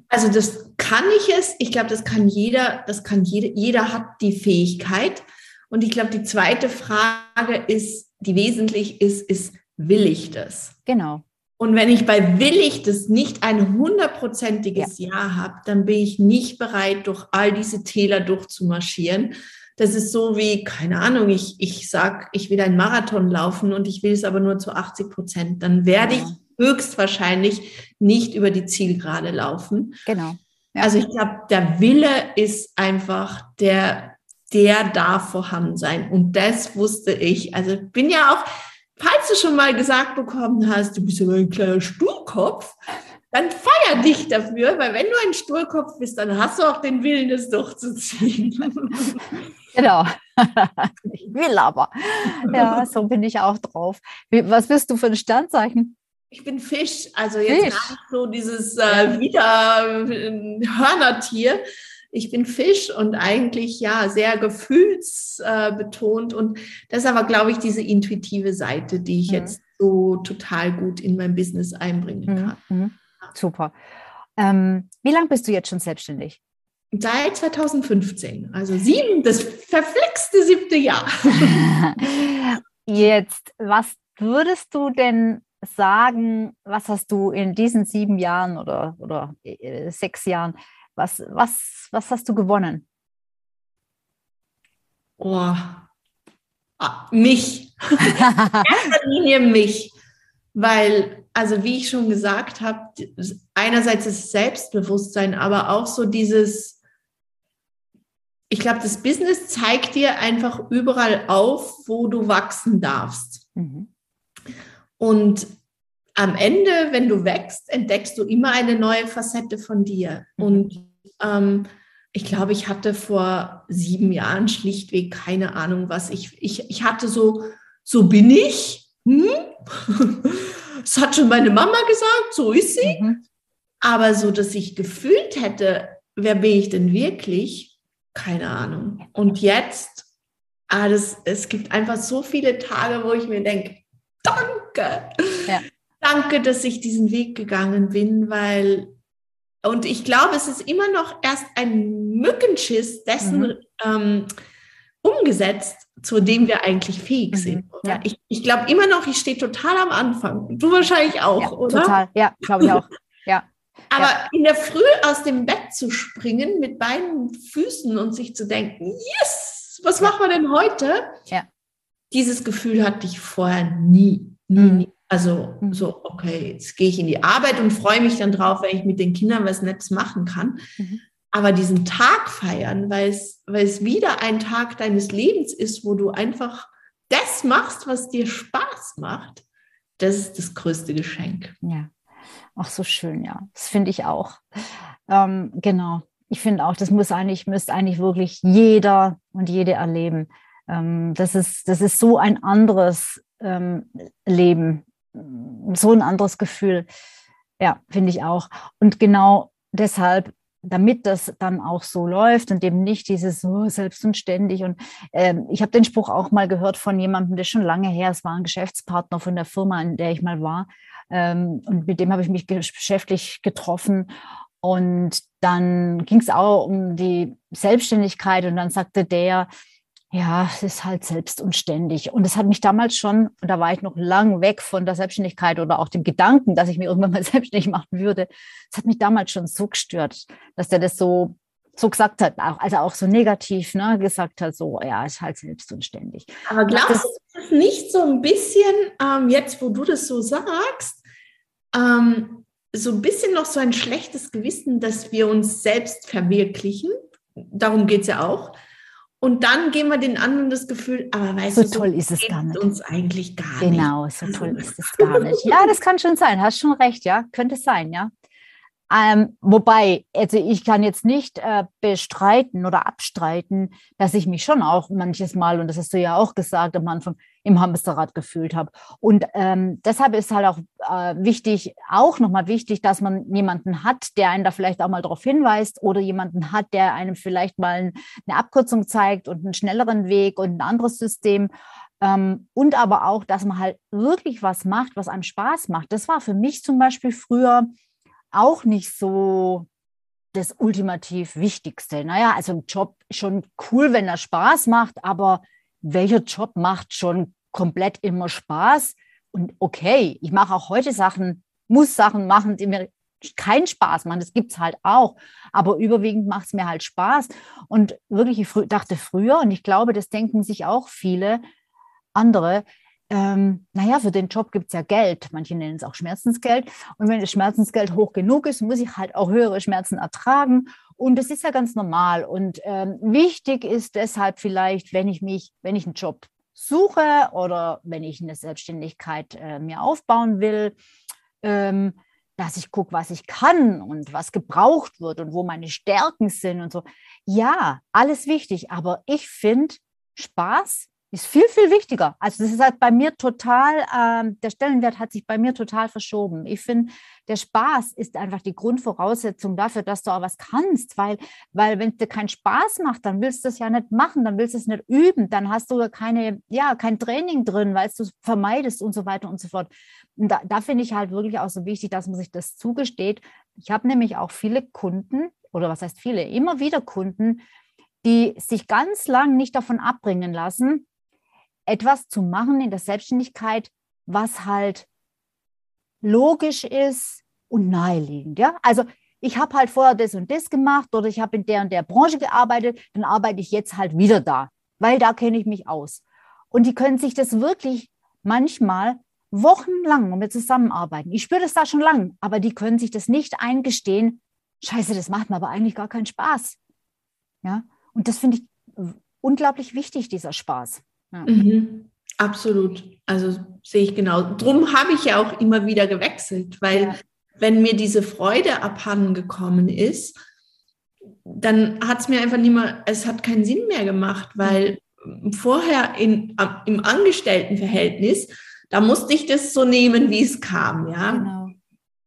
Also das kann ich es. Ich glaube, das kann jeder. Das kann jeder. Jeder hat die Fähigkeit. Und ich glaube, die zweite Frage ist, die wesentlich ist, ist, will ich das? Genau. Und wenn ich bei will ich das nicht ein hundertprozentiges ja. Ja habe, dann bin ich nicht bereit, durch all diese Täler durchzumarschieren. Das ist so wie, keine Ahnung, ich, ich sag, ich will einen Marathon laufen und ich will es aber nur zu 80 Prozent. Dann werde ja. ich höchstwahrscheinlich nicht über die Zielgerade laufen. Genau. Ja. Also ich glaube, der Wille ist einfach der, der darf vorhanden sein. Und das wusste ich. Also bin ja auch, falls du schon mal gesagt bekommen hast, du bist ja ein kleiner Sturkopf, dann feier dich dafür, weil wenn du ein Sturkopf bist, dann hast du auch den Willen, das durchzuziehen. Genau. ich will aber. Ja, so bin ich auch drauf. Was bist du für ein Sternzeichen? Ich bin Fisch, also jetzt Fisch. so dieses äh, wieder äh, Hörnertier. Ich bin Fisch und eigentlich ja sehr gefühlsbetont und das ist aber, glaube ich, diese intuitive Seite, die ich mhm. jetzt so total gut in mein Business einbringen mhm, kann. Mhm. Super. Ähm, wie lange bist du jetzt schon selbstständig? Seit 2015, also sieben, das verflixte siebte Jahr. jetzt, was würdest du denn sagen, was hast du in diesen sieben Jahren oder, oder äh, sechs Jahren, was, was, was hast du gewonnen? Oh, ah, mich. Erster Linie mich. Weil, also wie ich schon gesagt habe, einerseits das Selbstbewusstsein, aber auch so dieses, ich glaube, das Business zeigt dir einfach überall auf, wo du wachsen darfst. Mhm. Und am Ende, wenn du wächst, entdeckst du immer eine neue Facette von dir. Mhm. Und ähm, ich glaube, ich hatte vor sieben Jahren schlichtweg keine Ahnung, was ich, ich, ich hatte so, so bin ich. Hm? Das hat schon meine Mama gesagt, so ist sie. Mhm. Aber so, dass ich gefühlt hätte, wer bin ich denn wirklich? Keine Ahnung. Und jetzt, ah, das, es gibt einfach so viele Tage, wo ich mir denke, danke. Ja. Danke, dass ich diesen Weg gegangen bin, weil, und ich glaube, es ist immer noch erst ein Mückenschiss dessen mhm. ähm, umgesetzt, zu dem wir eigentlich fähig mhm. sind. Ja. Ich, ich glaube immer noch, ich stehe total am Anfang. Du wahrscheinlich auch, ja, oder? Total, ja, glaube ich auch. Ja. Aber ja. in der Früh aus dem Bett zu springen mit beiden Füßen und sich zu denken, yes, was machen wir denn heute? Ja. Dieses Gefühl hatte ich vorher nie. Nie, mhm. nie. Also mhm. so, okay, jetzt gehe ich in die Arbeit und freue mich dann drauf, wenn ich mit den Kindern was Nettes machen kann. Mhm. Aber diesen Tag feiern, weil es, weil es wieder ein Tag deines Lebens ist, wo du einfach das machst, was dir Spaß macht, das ist das größte Geschenk. Ja, ach so schön, ja. Das finde ich auch. Ähm, genau. Ich finde auch, das muss eigentlich, müsste eigentlich wirklich jeder und jede erleben. Ähm, das, ist, das ist so ein anderes ähm, Leben, so ein anderes Gefühl. Ja, finde ich auch. Und genau deshalb, damit das dann auch so läuft und eben nicht dieses so selbst und ständig. Und ähm, ich habe den Spruch auch mal gehört von jemandem, der schon lange her, es war ein Geschäftspartner von der Firma, in der ich mal war. Ähm, und mit dem habe ich mich geschäftlich getroffen. Und dann ging es auch um die Selbstständigkeit. Und dann sagte der, ja, es ist halt selbst und ständig. Und es hat mich damals schon, und da war ich noch lang weg von der Selbstständigkeit oder auch dem Gedanken, dass ich mir irgendwann mal selbstständig machen würde. Es hat mich damals schon so gestört, dass der das so, so gesagt hat, auch, also auch so negativ ne, gesagt hat, so, ja, ist halt selbst und ständig. Aber glaubst du, das ist nicht so ein bisschen, ähm, jetzt wo du das so sagst, ähm, so ein bisschen noch so ein schlechtes Gewissen, dass wir uns selbst verwirklichen? Darum geht es ja auch und dann geben wir den anderen das Gefühl, aber weißt so du, so toll ist es gar nicht. uns eigentlich gar genau, nicht. Genau, so toll ist es gar nicht. Ja, das kann schon sein. Hast schon recht, ja, könnte sein, ja. Ähm, wobei, also ich kann jetzt nicht äh, bestreiten oder abstreiten, dass ich mich schon auch manches Mal, und das hast du ja auch gesagt am Anfang, im Hamsterrad gefühlt habe. Und ähm, deshalb ist halt auch äh, wichtig, auch nochmal wichtig, dass man jemanden hat, der einen da vielleicht auch mal darauf hinweist oder jemanden hat, der einem vielleicht mal eine Abkürzung zeigt und einen schnelleren Weg und ein anderes System. Ähm, und aber auch, dass man halt wirklich was macht, was einem Spaß macht. Das war für mich zum Beispiel früher auch nicht so das ultimativ Wichtigste. Naja, also ein Job schon cool, wenn er Spaß macht, aber welcher Job macht schon komplett immer Spaß? Und okay, ich mache auch heute Sachen, muss Sachen machen, die mir keinen Spaß machen. Das gibt es halt auch. Aber überwiegend macht es mir halt Spaß. Und wirklich, ich dachte früher, und ich glaube, das denken sich auch viele andere, ähm, naja, für den Job gibt es ja Geld. Manche nennen es auch Schmerzensgeld. Und wenn das Schmerzensgeld hoch genug ist, muss ich halt auch höhere Schmerzen ertragen. Und das ist ja ganz normal. Und ähm, wichtig ist deshalb vielleicht, wenn ich mich, wenn ich einen Job suche oder wenn ich eine Selbstständigkeit äh, mir aufbauen will, ähm, dass ich gucke, was ich kann und was gebraucht wird und wo meine Stärken sind und so. Ja, alles wichtig. Aber ich finde, Spaß ist viel, viel wichtiger. Also das ist halt bei mir total, ähm, der Stellenwert hat sich bei mir total verschoben. Ich finde, der Spaß ist einfach die Grundvoraussetzung dafür, dass du auch was kannst, weil, weil wenn es dir keinen Spaß macht, dann willst du es ja nicht machen, dann willst du es nicht üben, dann hast du keine, ja, kein Training drin, weil du es vermeidest und so weiter und so fort. Und da, da finde ich halt wirklich auch so wichtig, dass man sich das zugesteht. Ich habe nämlich auch viele Kunden, oder was heißt viele, immer wieder Kunden, die sich ganz lang nicht davon abbringen lassen, etwas zu machen in der Selbstständigkeit, was halt logisch ist und naheliegend. Ja? Also ich habe halt vorher das und das gemacht oder ich habe in der und der Branche gearbeitet, dann arbeite ich jetzt halt wieder da, weil da kenne ich mich aus. Und die können sich das wirklich manchmal wochenlang, wir zusammenarbeiten. Ich spüre das da schon lang, aber die können sich das nicht eingestehen. Scheiße, das macht mir aber eigentlich gar keinen Spaß. Ja, und das finde ich unglaublich wichtig, dieser Spaß. Ja. Mhm. Absolut. Also sehe ich genau. Drum habe ich ja auch immer wieder gewechselt, weil ja. wenn mir diese Freude abhanden gekommen ist, dann hat es mir einfach nicht mehr, es hat keinen Sinn mehr gemacht, weil vorher in, im Angestelltenverhältnis, da musste ich das so nehmen, wie es kam, ja. Genau.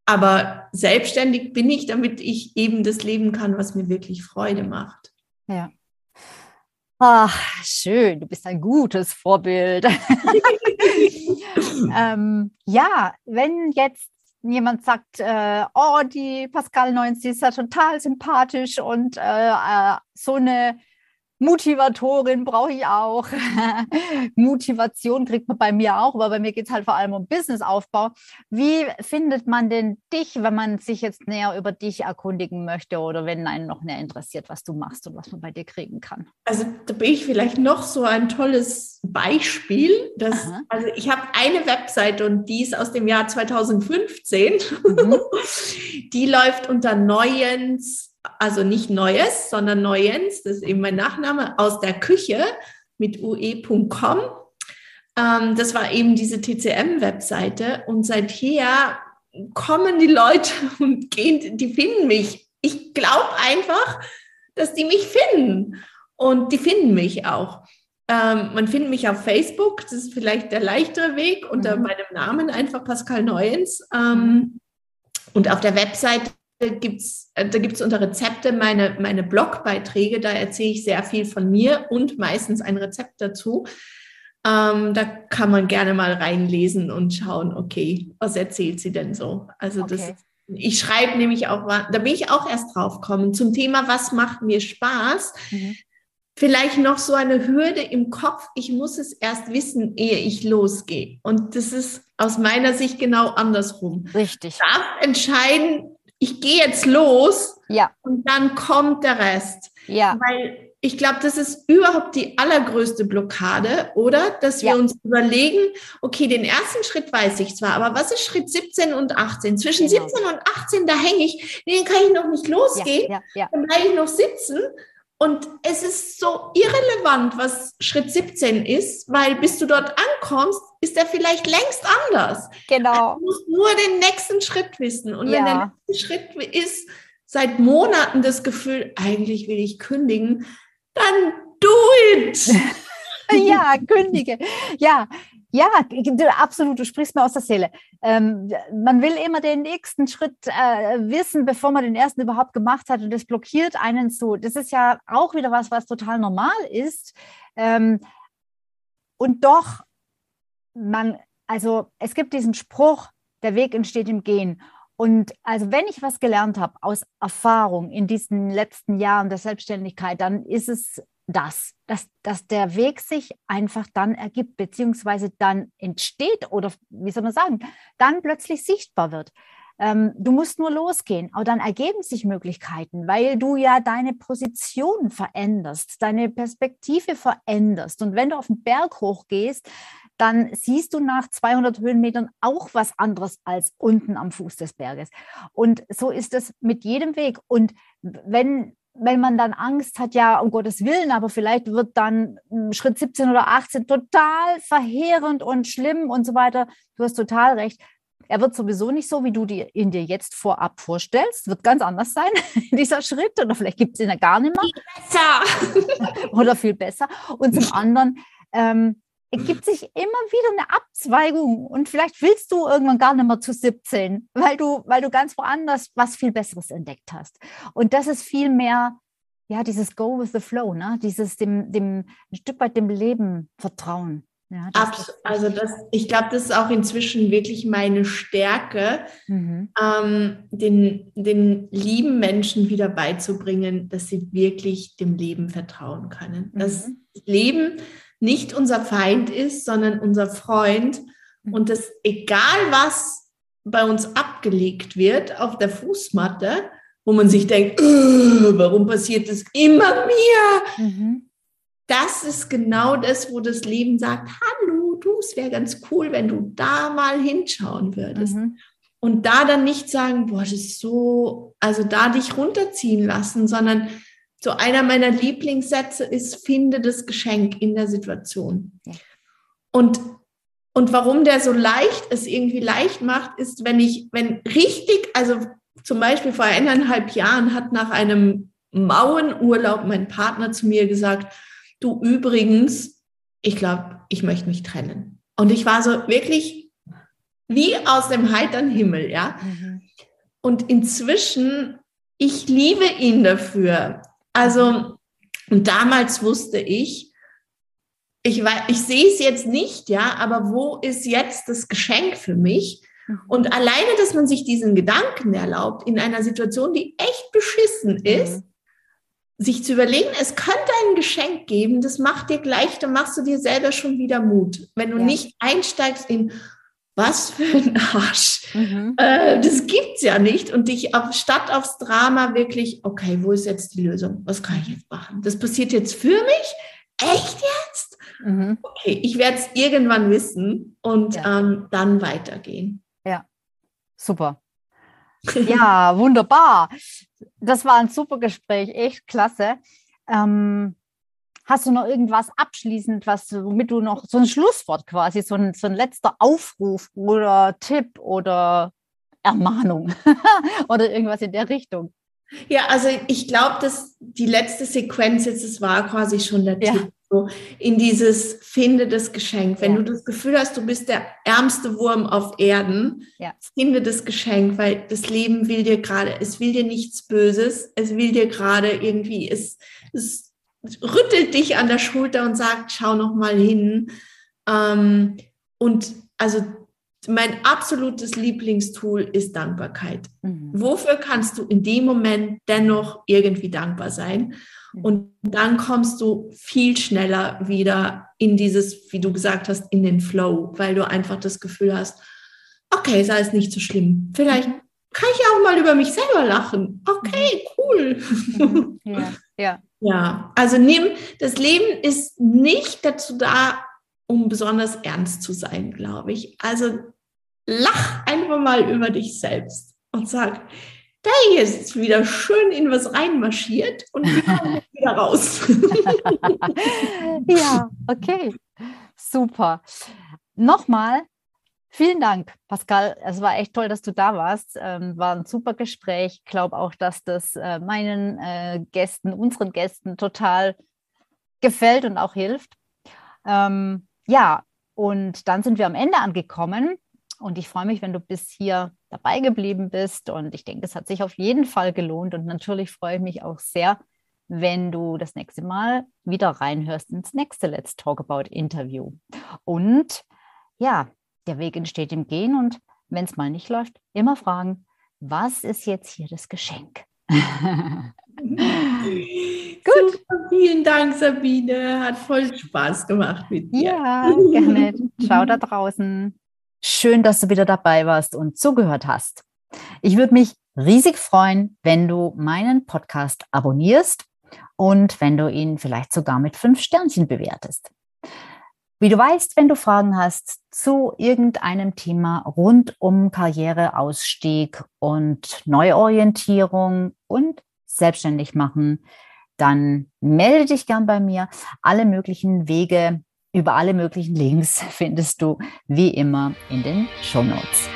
Aber selbstständig bin ich, damit ich eben das leben kann, was mir wirklich Freude macht. Ja. Ach, schön, du bist ein gutes Vorbild. ähm, ja, wenn jetzt jemand sagt, äh, oh, die Pascal Neunz, die ist ja total sympathisch und äh, äh so eine Motivatorin brauche ich auch. Motivation kriegt man bei mir auch, aber bei mir geht es halt vor allem um Businessaufbau. Wie findet man denn dich, wenn man sich jetzt näher über dich erkundigen möchte oder wenn einen noch näher interessiert, was du machst und was man bei dir kriegen kann? Also da bin ich vielleicht noch so ein tolles Beispiel. Dass, also ich habe eine Webseite und die ist aus dem Jahr 2015. Mhm. die läuft unter Neuens also nicht Neues, sondern Neuens, das ist eben mein Nachname, aus der Küche mit ue.com. Ähm, das war eben diese TCM-Webseite und seither kommen die Leute und gehen, die finden mich. Ich glaube einfach, dass die mich finden und die finden mich auch. Ähm, man findet mich auf Facebook, das ist vielleicht der leichtere Weg, unter mhm. meinem Namen einfach Pascal Neuens. Ähm, und auf der Website gibt's, äh, da gibt es unter Rezepte meine, meine Blogbeiträge, da erzähle ich sehr viel von mir und meistens ein Rezept dazu. Ähm, da kann man gerne mal reinlesen und schauen, okay, was erzählt sie denn so? Also okay. das, ich schreibe nämlich auch, da bin ich auch erst drauf gekommen, zum Thema, was macht mir Spaß? Mhm. Vielleicht noch so eine Hürde im Kopf, ich muss es erst wissen, ehe ich losgehe. Und das ist aus meiner Sicht genau andersrum. Richtig. Ich darf entscheiden, ich gehe jetzt los ja. und dann kommt der Rest. Ja. Weil ich glaube, das ist überhaupt die allergrößte Blockade, oder? Dass wir ja. uns überlegen, okay, den ersten Schritt weiß ich zwar, aber was ist Schritt 17 und 18? Zwischen genau. 17 und 18, da hänge ich, den kann ich noch nicht losgehen, ja, ja, dann bleibe ich noch sitzen. Und es ist so irrelevant, was Schritt 17 ist, weil bis du dort ankommst, ist er vielleicht längst anders. Genau. Du musst nur den nächsten Schritt wissen. Und Ja. wenn der nächste Schritt ist, seit Monaten das Gefühl, eigentlich will ich kündigen, dann do it. ja, kündige. Ja, ja, absolut, du sprichst mir aus der Seele. Ähm, man will immer den nächsten Schritt äh, wissen, bevor man den ersten überhaupt gemacht hat und das blockiert einen so. Das ist ja auch wieder was, was total normal ist. Ähm, und doch, man, also es gibt diesen Spruch, der Weg entsteht im Gehen. Und also wenn ich was gelernt habe aus Erfahrung in diesen letzten Jahren der Selbstständigkeit, dann ist es das, dass, dass der Weg sich einfach dann ergibt, beziehungsweise dann entsteht oder wie soll man sagen, dann plötzlich sichtbar wird. Ähm, du musst nur losgehen, aber dann ergeben sich Möglichkeiten, weil du ja deine Position veränderst, deine Perspektive veränderst. Und wenn du auf den Berg hochgehst, dann siehst du nach 200 Höhenmetern auch was anderes als unten am Fuß des Berges. Und so ist es mit jedem Weg. Und wenn wenn man dann Angst hat, ja, um Gottes Willen, aber vielleicht wird dann hm, Schritt 17 oder 18 total verheerend und schlimm und so weiter. Du hast total recht. Er wird sowieso nicht so, wie du dir, ihn dir jetzt vorab vorstellst. Wird ganz anders sein, dieser Schritt. Oder vielleicht gibt es ihn ja gar nicht mehr. Besser. Oder viel besser. Und zum anderen ähm, ergibt sich immer wieder eine Abzweigung. Und vielleicht willst du irgendwann gar nicht mehr zu 17, weil du, weil du ganz woanders was viel Besseres entdeckt hast. Und das ist viel mehr, ja, dieses Go with the Flow, ne? dieses dem, dem ein Stück weit dem Leben vertrauen. Ja, das also das, ich glaube, das ist auch inzwischen wirklich meine Stärke, Mhm. ähm, den, den lieben Menschen wieder beizubringen, dass sie wirklich dem Leben vertrauen können. Mhm. das Leben nicht unser Feind ist, sondern unser Freund Mhm. und dass egal was bei uns abgelegt wird auf der Fußmatte, wo man sich denkt, "Äh, warum passiert das immer mir? Mhm. Das ist genau das, wo das Leben sagt, hallo, du, es wäre ganz cool, wenn du da mal hinschauen würdest. Mhm. Und da dann nicht sagen, boah, das ist so, also da dich runterziehen lassen, sondern so einer meiner Lieblingssätze ist, finde das Geschenk in der Situation. Und, und warum der so leicht es irgendwie leicht macht, ist, wenn ich, wenn richtig, also zum Beispiel vor eineinhalb Jahren hat nach einem Mauenurlaub mein Partner zu mir gesagt, du übrigens, ich glaube, ich möchte mich trennen. Und ich war so wirklich wie aus dem heiteren Himmel, ja. Mhm. Und inzwischen, ich liebe ihn dafür. Also, und damals wusste ich, ich, ich sehe es jetzt nicht, ja, aber wo ist jetzt das Geschenk für mich? Mhm. Und alleine, dass man sich diesen Gedanken erlaubt, in einer Situation, die echt beschissen ist, sich zu überlegen, es könnte ein Geschenk geben, das macht dir gleich, dann machst du dir selber schon wieder Mut. Wenn du Ja. nicht einsteigst in, was für ein Arsch, Mhm. äh, das gibt's ja nicht und dich auf, statt aufs Drama wirklich, okay, wo ist jetzt die Lösung? Was kann ich jetzt machen? Das passiert jetzt für mich? Echt jetzt? Mhm. Okay, ich werde es irgendwann wissen und Ja. ähm, dann weitergehen. Super. Ja, wunderbar. Das war ein super Gespräch, echt klasse. Ähm, hast du noch irgendwas abschließend, was, womit du noch so ein Schlusswort quasi, so ein, so ein letzter Aufruf oder Tipp oder Ermahnung oder irgendwas in der Richtung? Ja, also ich glaube, dass die letzte Sequenz jetzt, das war quasi schon der Ja. Tipp, so in dieses Finde das Geschenk. Wenn Ja. du das Gefühl hast, du bist der ärmste Wurm auf Erden, Ja. finde das Geschenk, weil das Leben will dir gerade, es will dir nichts Böses, es will dir gerade irgendwie, es, es rüttelt dich an der Schulter und sagt, schau noch mal hin. Ähm, und also mein absolutes Lieblingstool ist Dankbarkeit. Mhm. Wofür kannst du in dem Moment dennoch irgendwie dankbar sein? Und dann kommst du viel schneller wieder in dieses, wie du gesagt hast, in den Flow, weil du einfach das Gefühl hast, okay, sei es nicht so schlimm. Vielleicht kann ich auch mal über mich selber lachen. Okay, cool. Mhm. Ja, ja. Ja, also nimm, das Leben ist nicht dazu da, um besonders ernst zu sein, glaube ich. Also lach einfach mal über dich selbst und sag, da ist wieder schön in was reinmarschiert und jetzt wieder raus. ja, okay. Super. nochmal Vielen Dank, Pascal. Es war echt toll, dass du da warst. Ähm, war ein super Gespräch. Ich glaube auch, dass das äh, meinen äh, Gästen, unseren Gästen total gefällt und auch hilft. Ähm, ja, und dann sind wir am Ende angekommen. Und ich freue mich, wenn du bis hier dabei geblieben bist. Und ich denke, es hat sich auf jeden Fall gelohnt. Und natürlich freue ich mich auch sehr, wenn du das nächste Mal wieder reinhörst ins nächste Let's Talk About Interview. Und ja, der Weg entsteht im Gehen und wenn es mal nicht läuft, immer fragen, was ist jetzt hier das Geschenk? Gut. Super, vielen Dank, Sabine. Hat voll Spaß gemacht mit dir. Ja, gerne. Ciao da draußen. Schön, dass du wieder dabei warst und zugehört hast. Ich würde mich riesig freuen, wenn du meinen Podcast abonnierst und wenn du ihn vielleicht sogar mit fünf Sternchen bewertest. Wie du weißt, wenn du Fragen hast zu irgendeinem Thema rund um Karriereausstieg und Neuorientierung und selbstständig machen, dann melde dich gern bei mir. Alle möglichen Wege über alle möglichen Links findest du wie immer in den Show Notes.